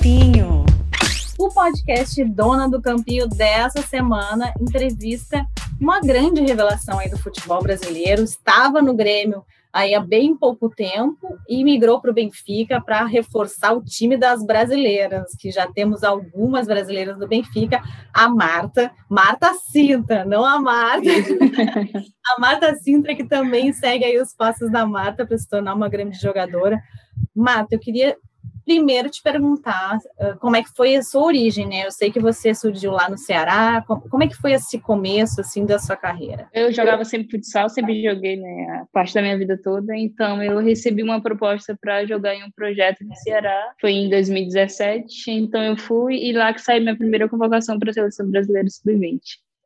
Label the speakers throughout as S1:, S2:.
S1: Campinho.
S2: O podcast Dona do Campinho dessa semana entrevista uma grande revelação aí do futebol brasileiro. Estava no Grêmio aí há bem pouco tempo e migrou para o Benfica para reforçar o time das brasileiras, que já temos algumas brasileiras do Benfica, a Marta, Marta Sintra, não a Marta, a Marta Sintra que também segue aí os passos da Marta para se tornar uma grande jogadora. Marta, eu queria primeiro te perguntar uh, como é que foi a sua origem, né? Eu sei que você surgiu lá no Ceará. Como, como, é que foi esse começo, assim, da sua carreira?
S3: Eu jogava sempre futsal, sempre joguei, né, a parte da minha vida toda. Então, eu recebi uma proposta para jogar em um projeto no Ceará. Foi em 2017. Então, eu fui e lá que saiu minha primeira convocação para a Seleção Brasileira Sub-20.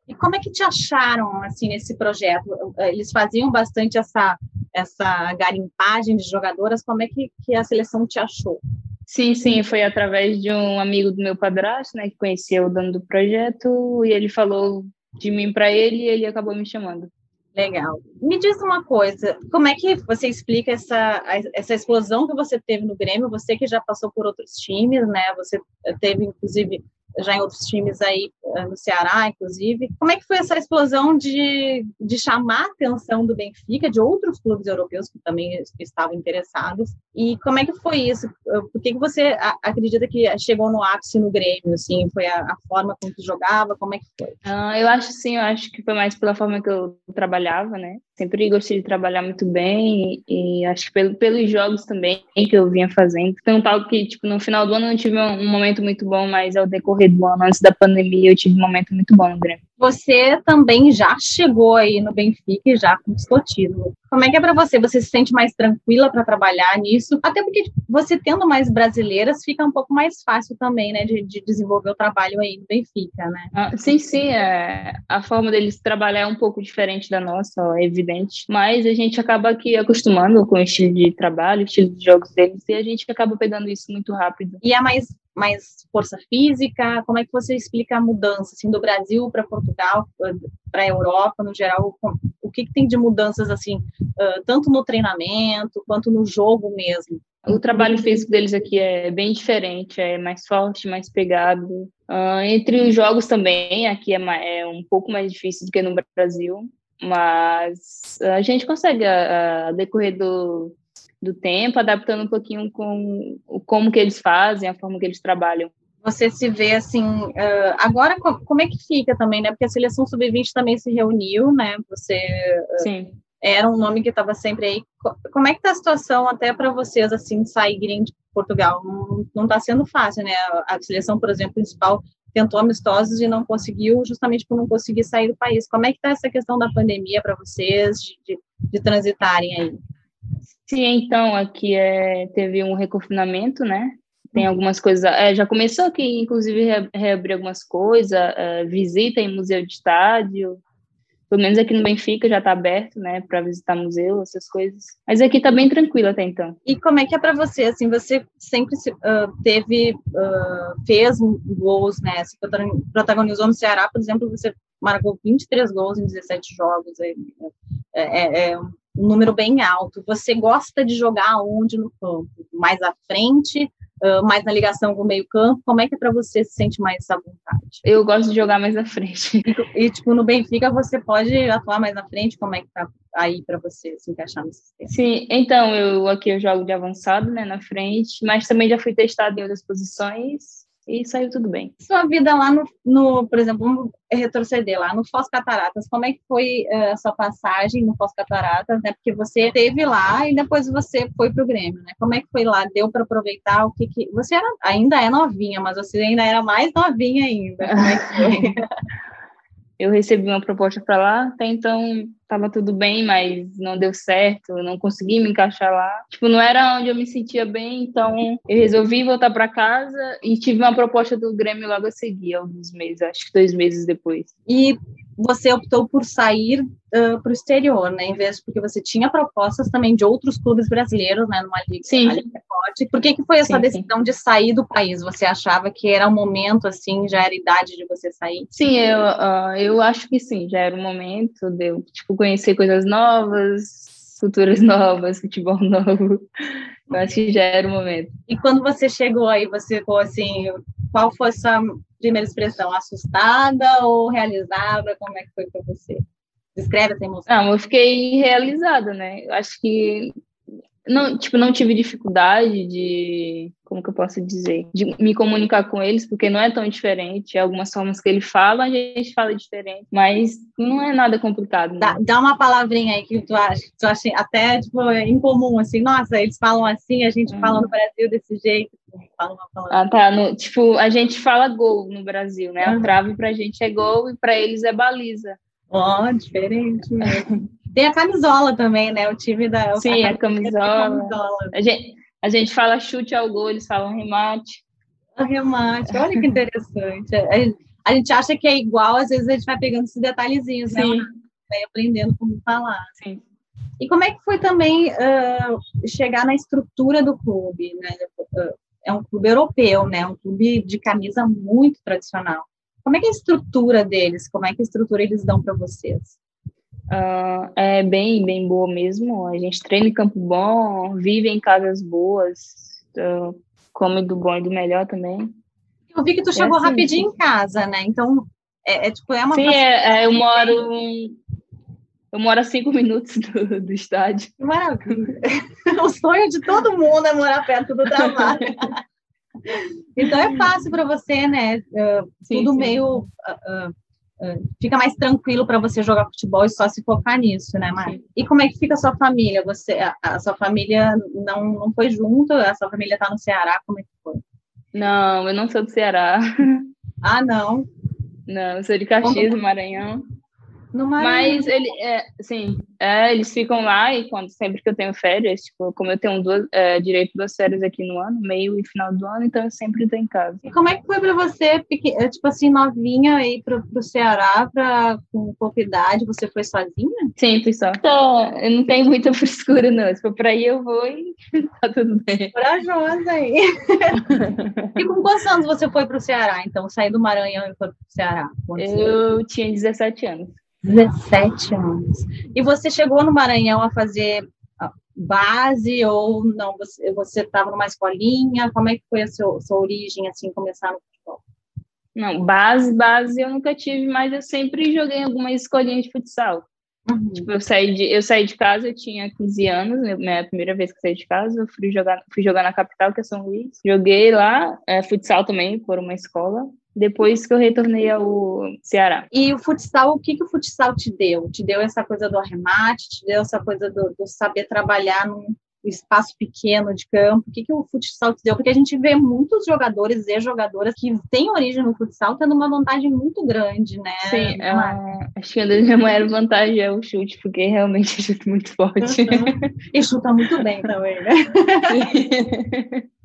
S2: E como é que te acharam, assim, nesse projeto? Eles faziam bastante essa, essa garimpagem de jogadoras. Como é que, que a seleção te achou?
S3: Sim, sim, foi através de um amigo do meu padrasto, né, que conhecia o dono do projeto, e ele falou de mim para ele e ele acabou me chamando.
S2: Legal. Me diz uma coisa, como é que você explica essa, essa explosão que você teve no Grêmio? Você que já passou por outros times, né? Você teve, inclusive, já em outros times aí no Ceará, inclusive. Como é que foi essa explosão de, de chamar a atenção do Benfica, de outros clubes europeus que também estavam interessados? E como é que foi isso? Por que, que você acredita que chegou no ápice no Grêmio? Assim, foi a, a forma como que jogava? Como é que foi?
S3: Uh, eu acho sim, eu acho que foi mais pela forma que eu trabalhava, né? Sempre gostei de trabalhar muito bem e, e acho que pelo, pelos jogos também que eu vinha fazendo. Foi um tal que, tipo, no final do ano eu não tive um, um momento muito bom, mas ao decorrer do ano, antes da pandemia, eu tive um momento muito bom no Grêmio.
S2: Você também já chegou aí no Benfica já conquistou título. Como é que é para você? Você se sente mais tranquila para trabalhar nisso? Até porque você tendo mais brasileiras fica um pouco mais fácil também, né, de, de desenvolver o trabalho aí no Benfica, né?
S3: Ah, sim, sim. É, a forma deles trabalhar é um pouco diferente da nossa, é evidente. Mas a gente acaba aqui acostumando com o estilo de trabalho, o estilo de jogos deles, e a gente acaba pegando isso muito rápido.
S2: E é mais mais força física? Como é que você explica a mudança assim do Brasil para Portugal, para a Europa no geral? O que, que tem de mudanças assim, uh, tanto no treinamento quanto no jogo mesmo?
S3: O trabalho físico deles aqui é bem diferente, é mais forte, mais pegado. Uh, entre os jogos também, aqui é, é, um pouco mais difícil do que no Brasil, mas a gente consegue, a, a decorrer do, do tempo, adaptando um pouquinho com o como que eles fazem, a forma que eles trabalham.
S2: Você se vê assim, uh, agora como é que fica também, né? Porque a seleção sub-20 também se reuniu, né? Você uh,
S3: Sim.
S2: era um nome que estava sempre aí. Como é que está a situação até para vocês assim saírem de Portugal? Não está sendo fácil, né? A seleção, por exemplo, principal tentou amistosos e não conseguiu, justamente por não conseguir sair do país. Como é que está essa questão da pandemia para vocês, de, de, de transitarem aí?
S3: Sim, então, aqui é, teve um reconfinamento, né? Tem algumas coisas. É, já começou aqui, inclusive, reabrir algumas coisas, é, visita em museu de estádio. Pelo menos aqui no Benfica já está aberto, né, para visitar museu, essas coisas. Mas aqui está bem tranquilo até então.
S2: E como é que é para você? Assim, você sempre uh, teve, uh, fez gols, né? Você protagonizou no Ceará, por exemplo, você marcou 23 gols em 17 jogos. É, é, é um número bem alto. Você gosta de jogar onde no campo? Mais à frente, uh, mais na ligação com o meio-campo? Como é que é para você se sente mais à vontade?
S3: Eu gosto de jogar mais à frente.
S2: E, tipo, no Benfica você pode atuar mais à frente? Como é que tá aí para você se encaixar no sistema?
S3: Sim, então, eu aqui eu jogo de avançado, né, na frente, mas também já fui testado em outras posições e saiu tudo bem.
S2: Sua vida lá no, no por exemplo, vamos retroceder lá no Foz Cataratas, como é que foi uh, a sua passagem no Foz Cataratas, né? Porque você esteve lá e depois você foi para o Grêmio, né? Como é que foi lá? Deu para aproveitar o que, que... Você era, ainda é novinha, mas você ainda era mais novinha ainda. Como é que foi?
S3: eu recebi uma proposta para lá, até então estava tudo bem, mas não deu certo, não consegui me encaixar lá. Tipo, não era onde eu me sentia bem, então eu resolvi voltar para casa e tive uma proposta do Grêmio logo a seguir, alguns meses, acho que dois meses depois.
S2: E você optou por sair uh, para o exterior, né? Em vez de, porque você tinha propostas também de outros clubes brasileiros, né? Numa liga,
S3: sim.
S2: liga forte. Por que, que foi essa sim, decisão sim. de sair do país? Você achava que era o momento, assim, já era idade de você sair?
S3: Sim, eu, uh, eu acho que sim, já era o momento de eu, tipo, conhecer coisas novas, culturas novas, futebol novo. Eu acho que já era o momento.
S2: E quando você chegou aí, você ficou assim, qual foi a sua primeira expressão? Assustada ou realizada? Como é que foi para você? Descreve essa emoção.
S3: Não, eu fiquei realizada, né? Eu acho que não, tipo, não tive dificuldade de, como que eu posso dizer, de me comunicar com eles, porque não é tão diferente. Algumas formas que ele fala, a gente fala diferente, mas não é nada complicado. Né?
S2: Dá, dá, uma palavrinha aí que tu acha, tu acha até tipo, é incomum, assim, nossa, eles falam assim, a gente fala no Brasil desse jeito. Fala
S3: ah, tá. No, tipo, a gente fala gol no Brasil, né? Uhum. A trave pra gente é gol e pra eles é baliza.
S2: Ó, oh, diferente mesmo. Tem a camisola também, né? O time da.
S3: Sim, a, a camisola. camisola. A, gente, a gente fala chute ao gol, eles falam remate.
S2: Remate, olha que interessante. A, a gente acha que é igual, às vezes a gente vai pegando esses detalhezinhos, né? Sim. né? Vai aprendendo como falar. Sim. E como é que foi também uh, chegar na estrutura do clube? Né? É um clube europeu, né? Um clube de camisa muito tradicional. Como é que é a estrutura deles? Como é que a estrutura eles dão para vocês?
S3: Uh, é bem, bem boa mesmo. A gente treina em campo bom, vive em casas boas, uh, come do bom e do melhor também.
S2: Eu vi que tu chegou é assim, rapidinho em casa, né? Então, é, é tipo, é uma...
S3: Sim, é, é, eu moro... Eu moro a cinco minutos do, do estádio.
S2: Que maravilha! o sonho de todo mundo é morar perto do trabalho. então é fácil para você, né? Uh, sim, tudo sim. meio uh, fica mais tranquilo para você jogar futebol e só se focar nisso, né, Mari? E como é que fica a sua família? Você, a, a sua família não, não foi junto? A sua família está no Ceará? Como é que foi?
S3: Não, eu não sou do Ceará.
S2: Ah, não?
S3: Não, eu sou de Caxias, Maranhão. Maranhão. Mas ele, é, sim, é, eles ficam lá e quando sempre que eu tenho férias, tipo, como eu tenho duas, é, direito duas férias aqui no ano, meio e final do ano, então eu sempre estou em casa.
S2: E como é que foi para você, é, tipo assim, novinha aí pro, pro Ceará, pra, com pouca idade, você foi sozinha?
S3: Sim, fui só. Então, eu não tenho muita frescura, não. For para ir, eu vou e tá tudo bem.
S2: Corajosa aí. e com quantos anos você foi pro Ceará, então? Saiu do Maranhão e foi pro Ceará?
S3: Eu tinha 17 anos.
S2: 17 anos. E você chegou no Maranhão a fazer base ou não? Você estava numa escolinha? Como é que foi a sua, sua origem, assim, começar no futebol?
S3: Não, base, base eu nunca tive, mas eu sempre joguei alguma escolinha de futsal. Uhum. Tipo, eu saí, de, eu saí de casa, eu tinha 15 anos, né, minha primeira vez que saí de casa, eu fui jogar, fui jogar na capital, que é São Luís. Joguei lá, é, futsal também, por uma escola depois que eu retornei ao Ceará.
S2: E o futsal, o que, que o futsal te deu? Te deu essa coisa do arremate, te deu essa coisa do, do saber trabalhar num espaço pequeno de campo? O que, que o futsal te deu? Porque a gente vê muitos jogadores e jogadoras que têm origem no futsal tendo uma vantagem muito grande, né?
S3: Sim, é uma, acho que a minha maior vantagem é o chute, porque realmente eu chuto muito forte. Uhum.
S2: E chuta muito bem também, né?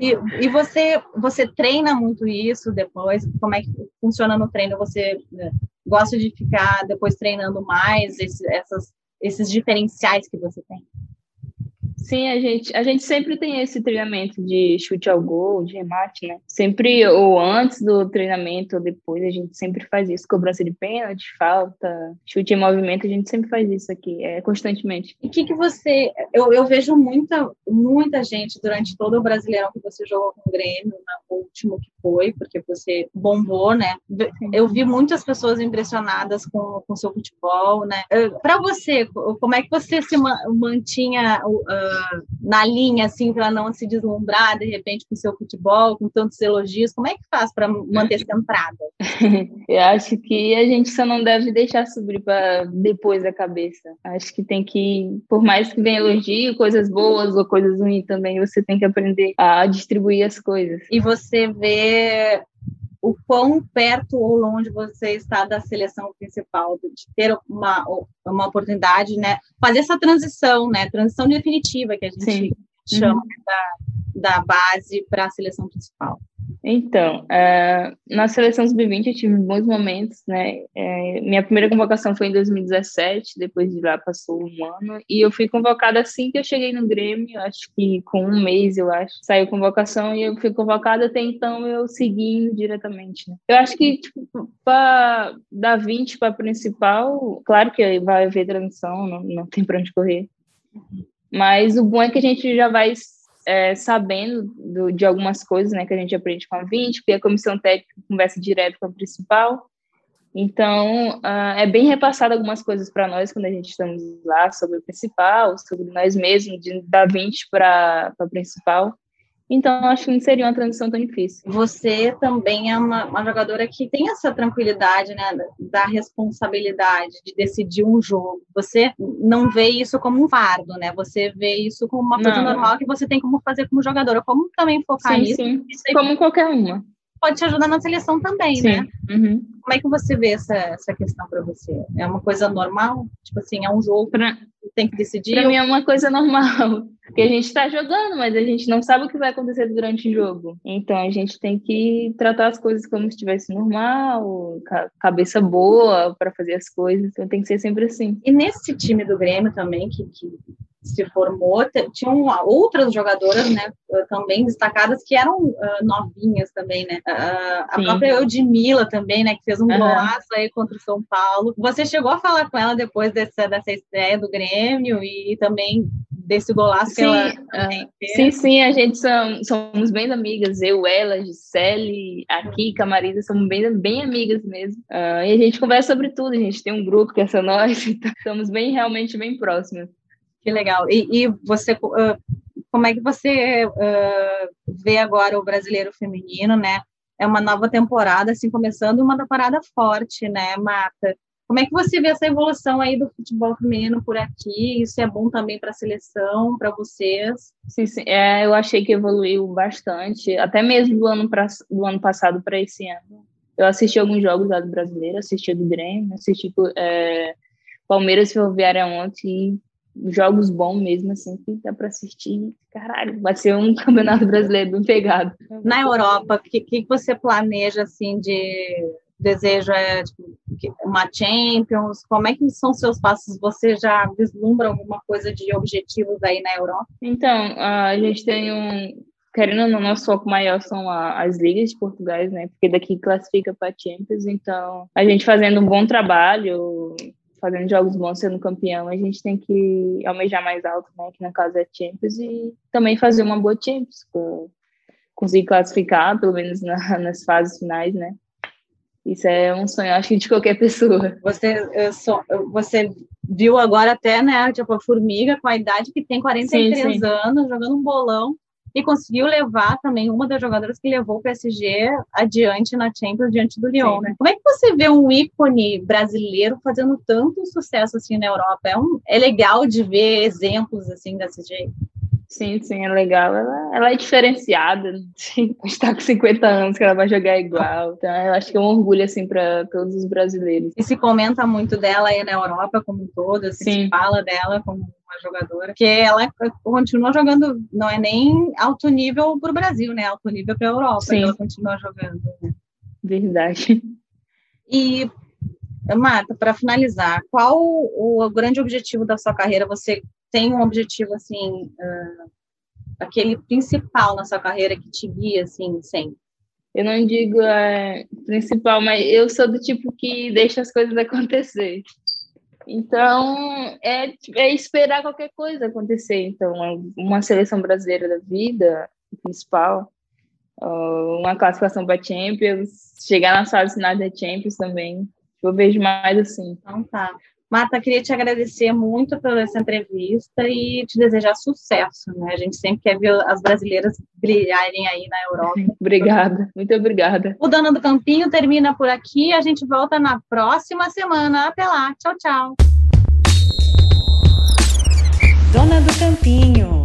S2: E, e você, você treina muito isso depois? Como é que funciona no treino? Você né, gosta de ficar depois treinando mais esse, essas, esses diferenciais que você tem?
S3: Sim, a gente, a gente sempre tem esse treinamento de chute ao gol, de remate, né? Sempre, ou antes do treinamento, ou depois, a gente sempre faz isso. Cobrança de pênalti, falta, chute em movimento, a gente sempre faz isso aqui, é, constantemente.
S2: E o que, que você... Eu, eu vejo muita, muita gente durante todo o Brasileirão que você jogou com o Grêmio, no último que foi, porque você bombou, né? Eu vi muitas pessoas impressionadas com o seu futebol, né? Para você, como é que você se mantinha... Uh, na linha, assim, para não se deslumbrar de repente com o seu futebol, com tantos elogios? Como é que faz para manter centrada?
S3: Eu acho que a gente só não deve deixar subir para depois da cabeça. Acho que tem que, por mais que venha elogio, coisas boas ou coisas ruins também, você tem que aprender a distribuir as coisas.
S2: E você vê o quão perto ou longe você está da seleção principal, de ter uma, uma oportunidade, né? Fazer essa transição, né? Transição definitiva que a gente Sim. chama uhum. da, da base para a seleção principal.
S3: Então, uh, na seleção sub-20 eu tive bons momentos, né? É, minha primeira convocação foi em 2017, depois de lá passou um ano, e eu fui convocada assim que eu cheguei no Grêmio, acho que com um mês, eu acho, saiu convocação e eu fui convocada, até então eu segui diretamente, né? Eu acho que, tipo, para da 20 para principal, claro que vai haver transição, não, não tem para onde correr. Mas o bom é que a gente já vai é, sabendo do, de algumas coisas né, que a gente aprende com a 20, porque a comissão técnica conversa direto com a principal. Então, uh, é bem repassado algumas coisas para nós quando a gente estamos lá sobre o principal, sobre nós mesmos, de, da 20 para a principal. Então, acho que não seria uma transição tão difícil.
S2: Você também é uma, uma, jogadora que tem essa tranquilidade, né, da responsabilidade de decidir um jogo. Você não vê isso como um fardo, né? Você vê isso como uma coisa não. normal que você tem como fazer como jogadora. Como também focar
S3: sim,
S2: nisso?
S3: Sim, como qualquer uma
S2: pode te ajudar na seleção também,
S3: Sim.
S2: né?
S3: Uhum.
S2: Como é que você vê essa, essa questão para você? É uma coisa normal? Tipo assim, é um jogo pra, tem que decidir?
S3: Para ou... mim é uma coisa normal, porque a gente está jogando, mas a gente não sabe o que vai acontecer durante o jogo. Então a gente tem que tratar as coisas como se estivesse normal, cabeça boa para fazer as coisas. Então tem que ser sempre assim.
S2: E nesse time do Grêmio também, que, que se formou, tinham outras jogadoras, né, também destacadas, que eram uh, novinhas também, né, uh, a própria Eudmila também, né, que fez um uhum. golaço aí contra o São Paulo. Você chegou a falar com ela depois dessa, dessa estreia do Grêmio e também desse golaço sim, que ela uh,
S3: Sim, sim, a gente são, somos bem amigas, eu, ela, Gisele, aqui, Camarida, somos bem, bem amigas mesmo. E a gente conversa sobre tudo, a gente tem um grupo que é só nós, então somos bem, realmente bem próximas.
S2: Que legal. E, e você, uh, como é que você uh, vê agora o brasileiro feminino, né? É uma nova temporada, assim, começando uma temporada forte, né, Marta? Como é que você vê essa evolução aí do futebol feminino por aqui? Isso é bom também para a seleção, para vocês?
S3: Sim, sim. É, eu achei que evoluiu bastante, até mesmo do ano, pra, do ano passado para esse ano. Eu assisti alguns jogos lá do brasileiro, assisti do Grêmio, assisti é, Palmeiras Ferroviária ontem jogos bons mesmo, assim, que dá para assistir. Caralho, vai ser um campeonato brasileiro bem pegado.
S2: Na Europa, o que, que você planeja, assim, de deseja é, tipo, uma Champions? Como é que são seus passos? Você já vislumbra alguma coisa de objetivos aí na Europa?
S3: Então, a gente tem um... Querendo ou não, nosso foco maior são as ligas de Portugal, né? Porque daqui classifica para Champions, então a gente fazendo um bom trabalho, fazendo jogos bons, sendo campeão, a gente tem que almejar mais alto, né? Que no caso é Champions, e também fazer uma boa Champions, conseguir classificar, pelo menos na, nas fases finais, né? Isso é um sonho, acho que de qualquer pessoa.
S2: Você, sou, você viu agora até, né, tipo, a Formiga, com a idade que tem, 43 sim, sim. anos, jogando um bolão, e conseguiu levar também uma das jogadoras que levou o PSG adiante na Champions, diante do Lyon, Sim. né? Como é que você vê um ícone brasileiro fazendo tanto sucesso assim na Europa? É, um, é legal de ver exemplos assim desse jeito.
S3: Sim, sim, é legal. Ela, ela é diferenciada. Está com 50 anos que ela vai jogar igual. Então, eu acho que é um orgulho, assim, para todos os brasileiros.
S2: E se comenta muito dela aí na Europa como um todo, assim, se fala dela como uma jogadora, que ela continua jogando, não é nem alto nível para o Brasil, né? Alto nível para a Europa, Sim. ela continua jogando. Né?
S3: Verdade.
S2: E, Marta, para finalizar, qual o, o, grande objetivo da sua carreira? Você tem um objetivo, assim, uh, aquele principal na sua carreira que te guia, assim, sempre?
S3: Eu não digo é, principal, mas eu sou do tipo que deixa as coisas acontecer. Então, é, é esperar qualquer coisa acontecer. Então, uma seleção brasileira da vida, principal, uma classificação para Champions, chegar na fase final da Champions também. Eu vejo mais assim.
S2: Então tá. Marta, queria te agradecer muito pela essa entrevista e te desejar sucesso, né? A gente sempre quer ver as brasileiras brilharem aí na Europa.
S3: obrigada, muito obrigada.
S2: O Dona do Campinho termina por aqui, a gente volta na próxima semana. Até lá, tchau, tchau. Dona do Campinho.